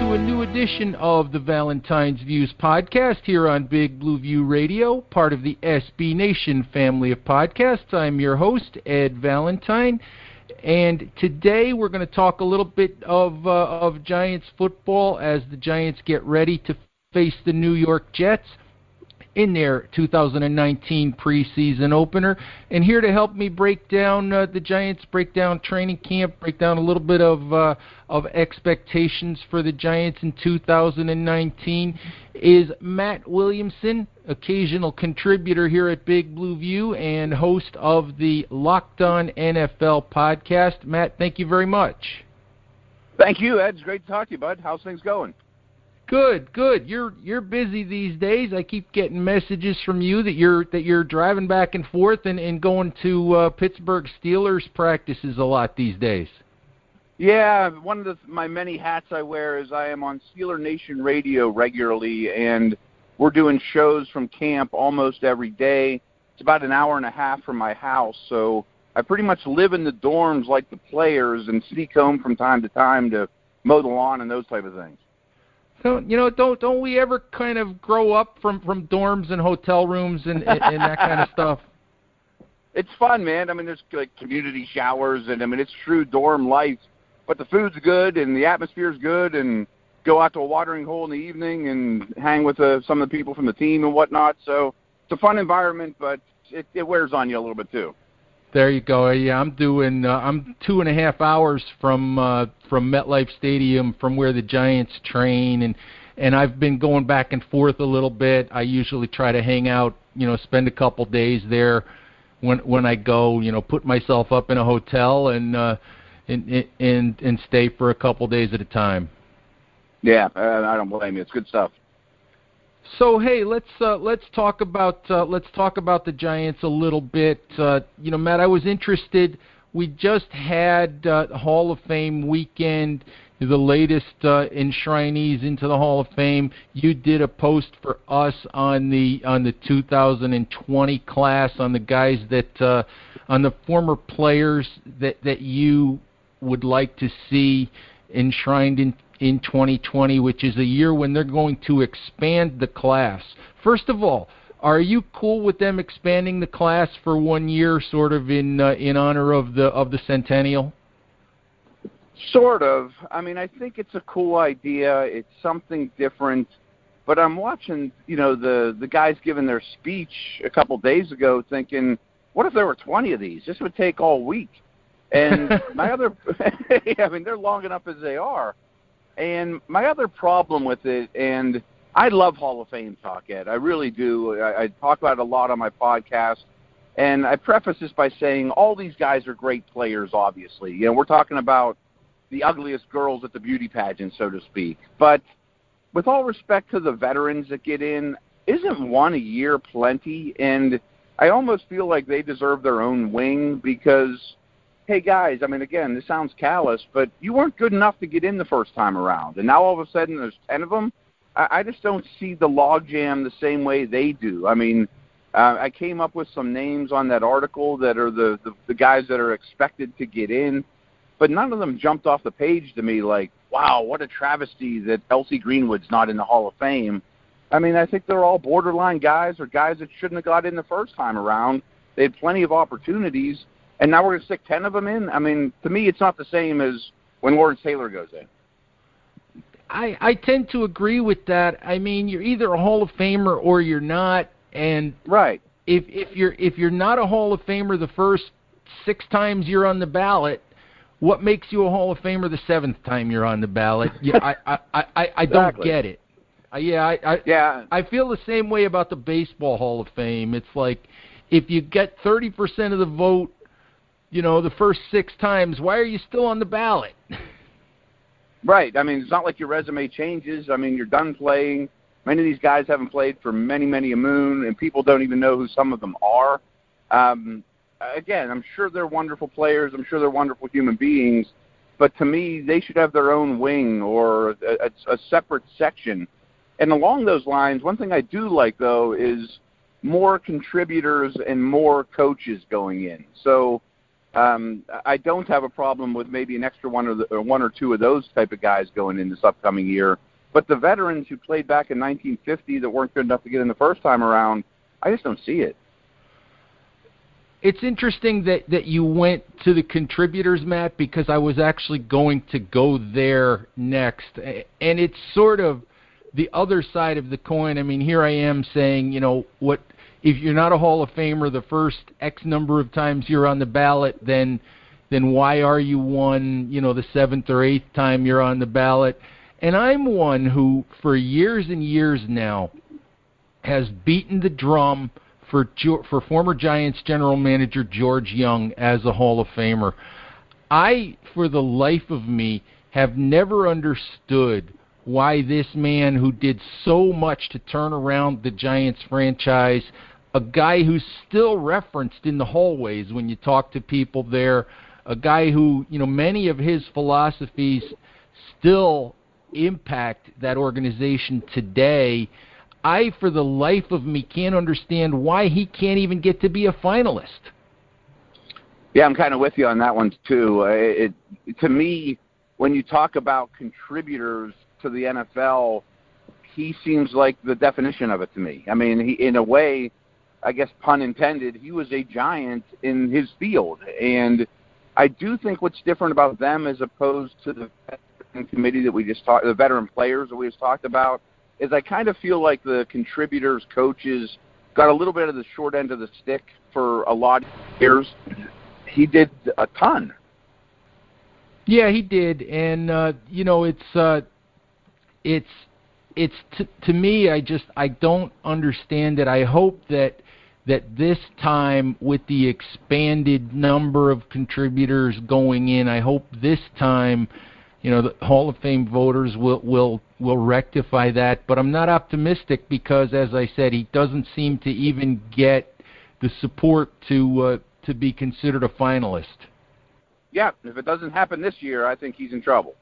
To a new edition of the Valentine's Views podcast here on Big Blue View Radio, part of the SB Nation family of podcasts. I'm your host, Ed Valentine, and today we're going to talk a little bit of uh, of Giants football as the Giants get ready to face the New York Jets in their 2019 preseason opener. And here to help me break down uh, the Giants, break down training camp, break down a little bit of uh, of expectations for the Giants in 2019 is Matt Williamson, occasional contributor here at Big Blue View and host of the Locked On NFL podcast. Matt, thank you very much. Thank you, Ed. It's great to talk to you, bud. How's things going? Good, good. You're you're busy these days. I keep getting messages from you that you're that you're driving back and forth and, and going to uh, Pittsburgh Steelers practices a lot these days. Yeah, one of the, my many hats I wear is I am on Steeler Nation Radio regularly, and we're doing shows from camp almost every day. It's about an hour and a half from my house, so I pretty much live in the dorms like the players and sneak home from time to time to mow the lawn and those type of things. So you know, don't don't we ever kind of grow up from from dorms and hotel rooms and and, and that kind of stuff? It's fun, man. I mean, there's like community showers, and I mean, it's true dorm life. But the food's good, and the atmosphere's good, and go out to a watering hole in the evening and hang with uh, some of the people from the team and whatnot. So it's a fun environment, but it, it wears on you a little bit too. There you go. Yeah, I'm doing. Uh, I'm two and a half hours from uh, from MetLife Stadium, from where the Giants train, and and I've been going back and forth a little bit. I usually try to hang out, you know, spend a couple days there when when I go. You know, put myself up in a hotel and uh, and and and stay for a couple days at a time. Yeah, I don't blame you. It's good stuff. So hey, let's uh, let's talk about uh, let's talk about the Giants a little bit. Uh, you know, Matt, I was interested. We just had uh, Hall of Fame weekend, the latest uh, enshrinees into the Hall of Fame. You did a post for us on the on the 2020 class on the guys that uh, on the former players that that you would like to see enshrined in in 2020, which is a year when they're going to expand the class. First of all, are you cool with them expanding the class for one year, sort of in uh, in honor of the of the centennial? Sort of. I mean, I think it's a cool idea. It's something different. But I'm watching, you know, the the guys giving their speech a couple days ago, thinking, what if there were 20 of these? This would take all week. And my other, I mean, they're long enough as they are. And my other problem with it, and I love Hall of Fame talk, Ed. I really do. I, I talk about it a lot on my podcast. And I preface this by saying all these guys are great players, obviously. You know, we're talking about the ugliest girls at the beauty pageant, so to speak. But with all respect to the veterans that get in, isn't one a year plenty? And I almost feel like they deserve their own wing because hey guys, I mean, again, this sounds callous, but you weren't good enough to get in the first time around, and now all of a sudden there's ten of them. I, I just don't see the logjam the same way they do. I mean, uh, I came up with some names on that article that are the, the the guys that are expected to get in, but none of them jumped off the page to me like, wow, what a travesty that L.C. Greenwood's not in the Hall of Fame. I mean, I think they're all borderline guys or guys that shouldn't have got in the first time around. They had plenty of opportunities and now we're going to stick ten of them in. I mean, to me, it's not the same as when Lawrence Taylor goes in. I I tend to agree with that. I mean, you're either a Hall of Famer or you're not, and right. If if you're if you're not a Hall of Famer the first six times you're on the ballot, what makes you a Hall of Famer the seventh time you're on the ballot? Yeah, I I I, I, I don't get it. Uh, yeah, I, I yeah I feel the same way about the baseball Hall of Fame. It's like if you get thirty percent of the vote, you know, the first six times, why are you still on the ballot? Right. I mean, it's not like your resume changes. I mean, you're done playing. Many of these guys haven't played for many, many a moon, and people don't even know who some of them are. Um, again, I'm sure they're wonderful players. I'm sure they're wonderful human beings. But to me, they should have their own wing or a, a, a separate section. And along those lines, one thing I do like, though, is more contributors and more coaches going in. So um, I don't have a problem with maybe an extra one or, the, or one or two of those type of guys going in this upcoming year. But the veterans who played back in 1950 that weren't good enough to get in the first time around, I just don't see it. It's interesting that that you went to the contributors, Matt, because I was actually going to go there next, and it's sort of the other side of the coin. I mean, here I am saying, you know, what if you're not a Hall of Famer the first X number of times you're on the ballot, then then why are you one, you know, the seventh or eighth time you're on the ballot? And I'm one who, for years and years now, has beaten the drum for for former Giants general manager George Young as a Hall of Famer. I, for the life of me, have never understood why this man who did so much to turn around the Giants franchise, a guy who's still referenced in the hallways when you talk to people there, a guy who, you know, many of his philosophies still impact that organization today. I, for the life of me, can't understand why he can't even get to be a finalist. Yeah, I'm kind of with you on that one too. Uh, it, to me, when you talk about contributors to the NFL, he seems like the definition of it to me. I mean, he, in a way, I guess pun intended, he was a giant in his field, and I do think what's different about them as opposed to the veteran committee that we just talked, the veteran players that we just talked about, is I kind of feel like the contributors, coaches, got a little bit of the short end of the stick for a lot of years. He did a ton. Yeah, he did, and uh, you know, it's uh, it's it's t- to me. I just I don't understand it. I hope that that this time with the expanded number of contributors going in, I hope this time you know, the Hall of Fame voters will will will rectify that. But I'm not optimistic because, as I said, he doesn't seem to even get the support to uh, to be considered a finalist. Yeah, if it doesn't happen this year, I think he's in trouble.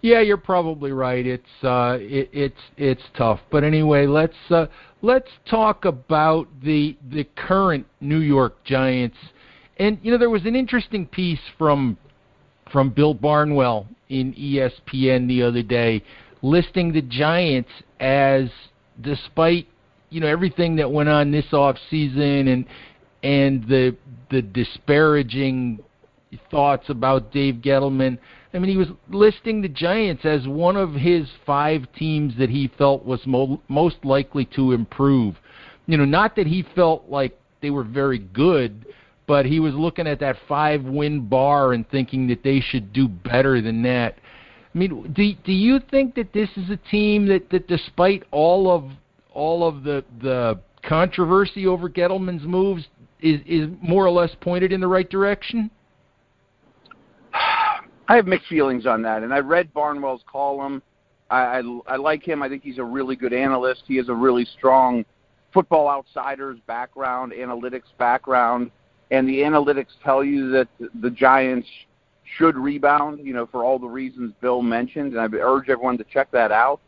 Yeah, you're probably right. It's uh, it, it's it's tough. But anyway, let's uh, let's talk about the the current New York Giants. And you know, there was an interesting piece from from Bill Barnwell in ESPN the other day, listing the Giants as, despite you know everything that went on this off season and and the the disparaging thoughts about Dave Gettleman. I mean, he was listing the Giants as one of his five teams that he felt was mo- most likely to improve. You know, not that he felt like they were very good, but he was looking at that five win bar and thinking that they should do better than that. I mean, do do you think that this is a team that, that despite all of all of the the controversy over Gettleman's moves is is more or less pointed in the right direction? I have mixed feelings on that, and I read Barnwell's column. I, I, I like him. I think he's a really good analyst. He has a really strong football outsiders background, analytics background and the analytics tell you that the Giants should rebound, you know, for all the reasons Bill mentioned, and I urge everyone to check that out.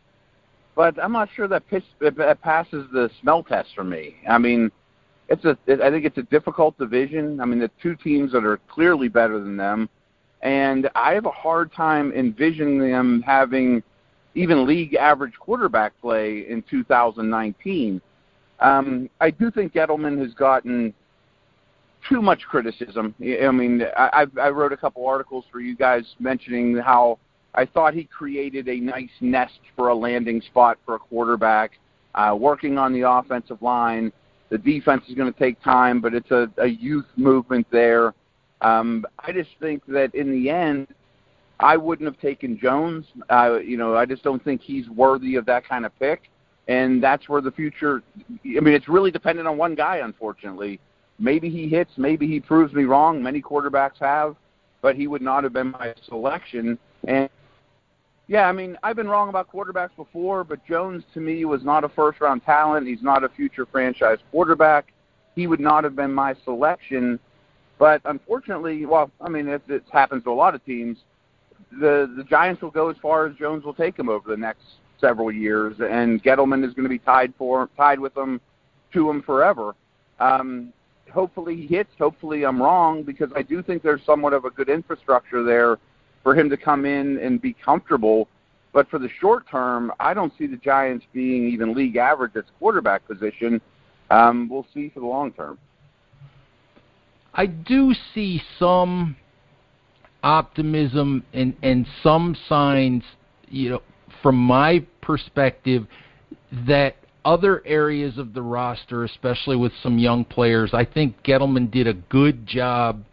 But I'm not sure that, pitch, that passes the smell test for me. I mean, it's a I think it's a difficult division. I mean, the two teams that are clearly better than them, and I have a hard time envisioning them having even league average quarterback play in 2019. Um, I do think Gettleman has gotten too much criticism. I mean, I, I wrote a couple articles for you guys mentioning how I thought he created a nice nest for a landing spot for a quarterback, uh, working on the offensive line. The defense is going to take time, but it's a, a youth movement there. Um, I just think that in the end, I wouldn't have taken Jones. Uh, you know, I just don't think he's worthy of that kind of pick. And that's where the future. I mean, it's really dependent on one guy, unfortunately. Maybe he hits. Maybe he proves me wrong. Many quarterbacks have, but he would not have been my selection. And yeah, I mean, I've been wrong about quarterbacks before, but Jones to me was not a first round talent. He's not a future franchise quarterback. He would not have been my selection. But unfortunately, well, I mean, it, it happens to a lot of teams. The the Giants will go as far as Jones will take him over the next several years, and Gettleman is going to be tied for tied with him to him forever. Um, hopefully he hits. Hopefully I'm wrong because I do think there's somewhat of a good infrastructure there for him to come in and be comfortable. But for the short term, I don't see the Giants being even league average at quarterback position. Um, we'll see for the long term. I do see some optimism and and some signs, you know, from my perspective, that other areas of the roster, especially with some young players, I think Gettleman did a good job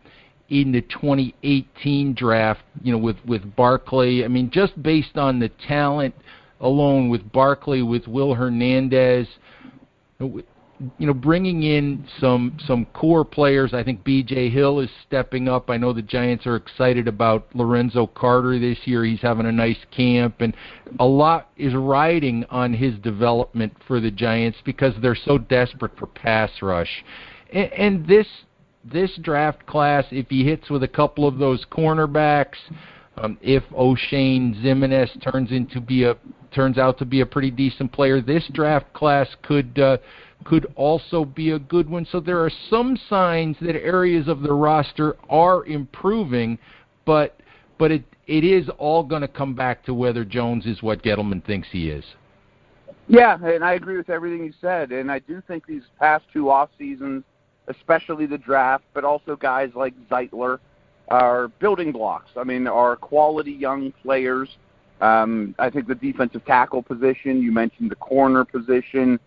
in the 2018 draft, you know, with with Barkley. I mean, just based on the talent alone with Barkley, with Will Hernandez, you know, bringing in some some core players. I think B.J. Hill is stepping up. I know the Giants are excited about Lorenzo Carter this year. He's having a nice camp, and a lot is riding on his development for the Giants because they're so desperate for pass rush. And, and this this draft class, if he hits with a couple of those cornerbacks, um, if Oshane Ximines turns into be a turns out to be a pretty decent player, this draft class could. Uh, could also be a good one. So there are some signs that areas of the roster are improving, but but it it is all going to come back to whether Jones is what Gettleman thinks he is. Yeah, and I agree with everything you said. And I do think these past two off seasons, especially the draft, but also guys like Zeitler, are building blocks. I mean, are quality young players. Um, I think the defensive tackle position, you mentioned the corner position,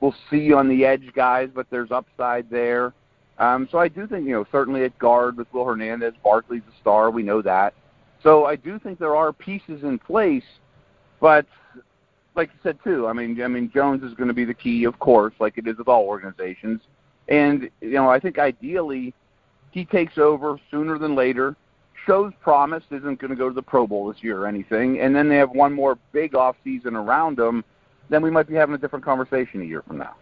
we'll see on the edge guys, but there's upside there. Um, so I do think, you know, certainly at guard with Will Hernandez, Barkley's a star. We know that. So I do think there are pieces in place, but like you said too, I mean, I mean Jones is going to be the key, of course, like it is with all organizations. And you know, I think ideally he takes over sooner than later. Shows promise, isn't going to go to the Pro Bowl this year or anything, and then they have one more big off season around them then we might be having a different conversation a year from now.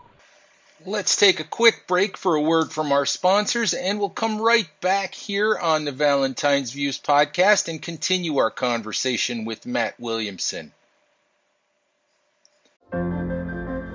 Let's take a quick break for a word from our sponsors, and we'll come right back here on the Valentine's Views podcast and continue our conversation with Matt Williamson.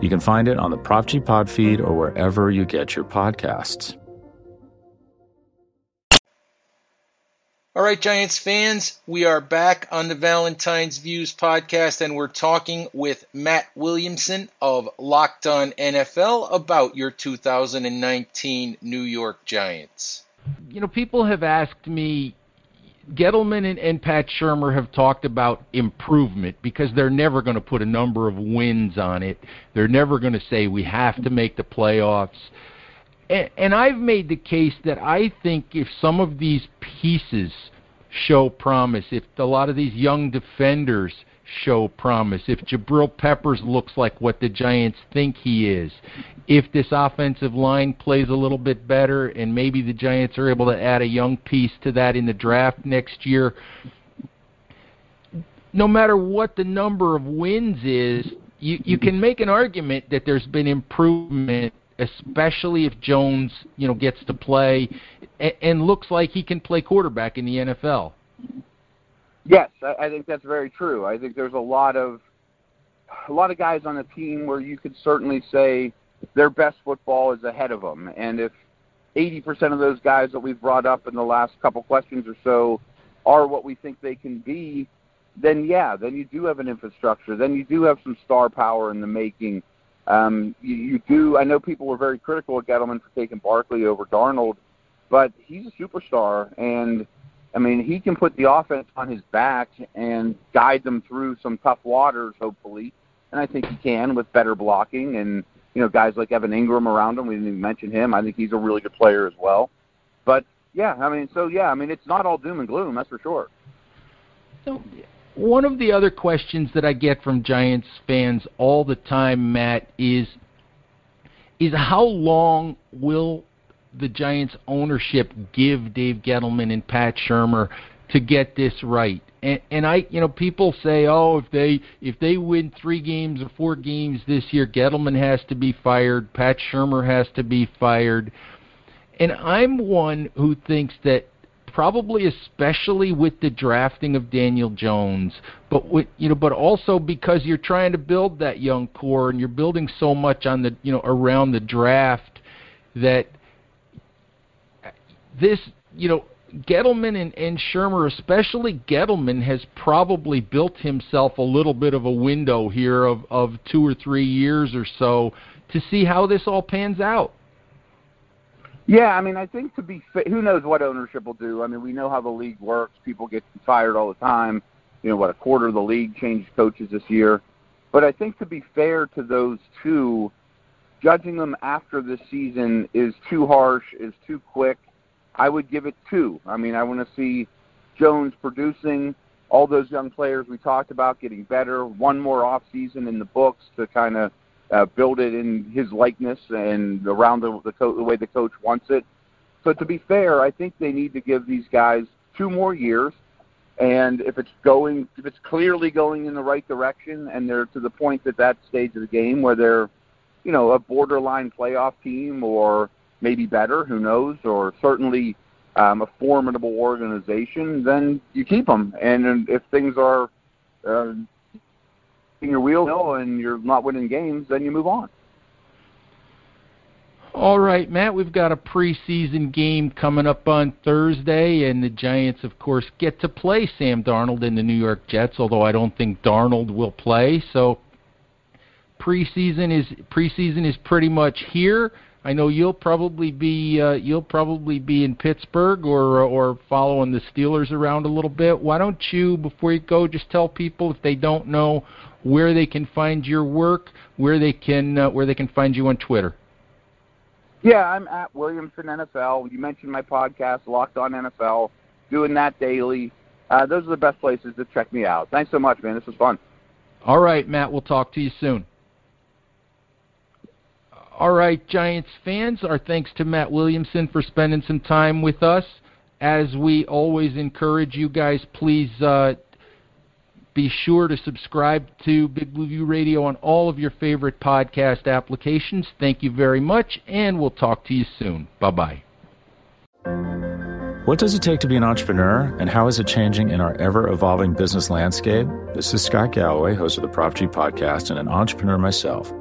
You can find it on the Prop G Pod feed or wherever you get your podcasts. All right, Giants fans, we are back on the Valentine's Views podcast, and we're talking with Matt Williamson of Locked On NFL about your 2019 New York Giants. You know, people have asked me, Gettleman and, and Pat Shurmur have talked about improvement because they're never going to put a number of wins on it. They're never going to say we have to make the playoffs. And, and I've made the case that I think if some of these pieces show promise, if a lot of these young defenders show promise, if Jabril Peppers looks like what the Giants think he is, if this offensive line plays a little bit better, and maybe the Giants are able to add a young piece to that in the draft next year, no matter what the number of wins is, you, you can make an argument that there's been improvement, especially if Jones, you know, gets to play and, and looks like he can play quarterback in the NFL. Yes, I, I think that's very true. I think there's a lot of a lot of guys on the team where you could certainly say their best football is ahead of them, and if 80% of those guys that we've brought up in the last couple questions or so are what we think they can be, then yeah, then you do have an infrastructure. Then you do have some star power in the making. Um, you, you do. I know people were very critical of Gettleman for taking Barkley over Darnold, but he's a superstar, and I mean he can put the offense on his back and guide them through some tough waters, hopefully. And I think he can with better blocking and you know guys like Evan Engram around him. We didn't even mention him. I think he's a really good player as well. But yeah, I mean, so yeah, I mean it's not all doom and gloom, that's for sure. So one of the other questions that I get from Giants fans all the time, Matt, is is how long will the Giants ownership give Dave Gettleman and Pat Shurmur to get this right? And, and I, you know, people say, oh, if they if they win three games or four games this year, Gettleman has to be fired, Pat Shurmur has to be fired. And I'm one who thinks that probably especially with the drafting of Daniel Jones, but with, you know, but also because you're trying to build that young core and you're building so much on the you know around the draft that this you know Gettleman and, and Shurmur, especially Gettleman, has probably built himself a little bit of a window here of, of two or three years or so to see how this all pans out. Yeah, I mean, I think to be fa- who knows what ownership will do. I mean, we know how the league works. People get fired all the time. You know, what a quarter of the league changed coaches this year. But I think to be fair to those two, judging them after this season is too harsh, is too quick. I would give it two. I mean, I want to see Jones producing all those young players we talked about getting better. One more off season in the books to kind of uh, build it in his likeness and around the the, co- the way the coach wants it. So to be fair, I think they need to give these guys two more years. And if it's going, if it's clearly going in the right direction, and they're to the point at that stage of the game where they're, you know, a borderline playoff team or maybe better, who knows, or certainly um, a formidable organization, then you keep them. And if things are uh, in your wheel and you're not winning games, then you move on. All right, Matt, we've got a preseason game coming up on Thursday, and the Giants, of course, get to play Sam Darnold and the New York Jets, although I don't think Darnold will play. So preseason is preseason is pretty much here. I know you'll probably be uh, you'll probably be in Pittsburgh or or following the Steelers around a little bit. Why don't you, before you go, just tell people if they don't know where they can find your work, where they can uh, where they can find you on Twitter. Yeah, I'm at Williamson NFL. You mentioned my podcast, Locked On NFL, doing that daily. Uh, those are the best places to check me out. Thanks so much, man. This was fun. All right, Matt. We'll talk to you soon. All right, Giants fans, our thanks to Matt Williamson for spending some time with us. As we always encourage you guys, please uh, be sure to subscribe to Big Blue View Radio on all of your favorite podcast applications. Thank you very much, and we'll talk to you soon. Bye bye. What does it take to be an entrepreneur, and how is it changing in our ever evolving business landscape? This is Scott Galloway, host of the Prop G podcast, and an entrepreneur myself.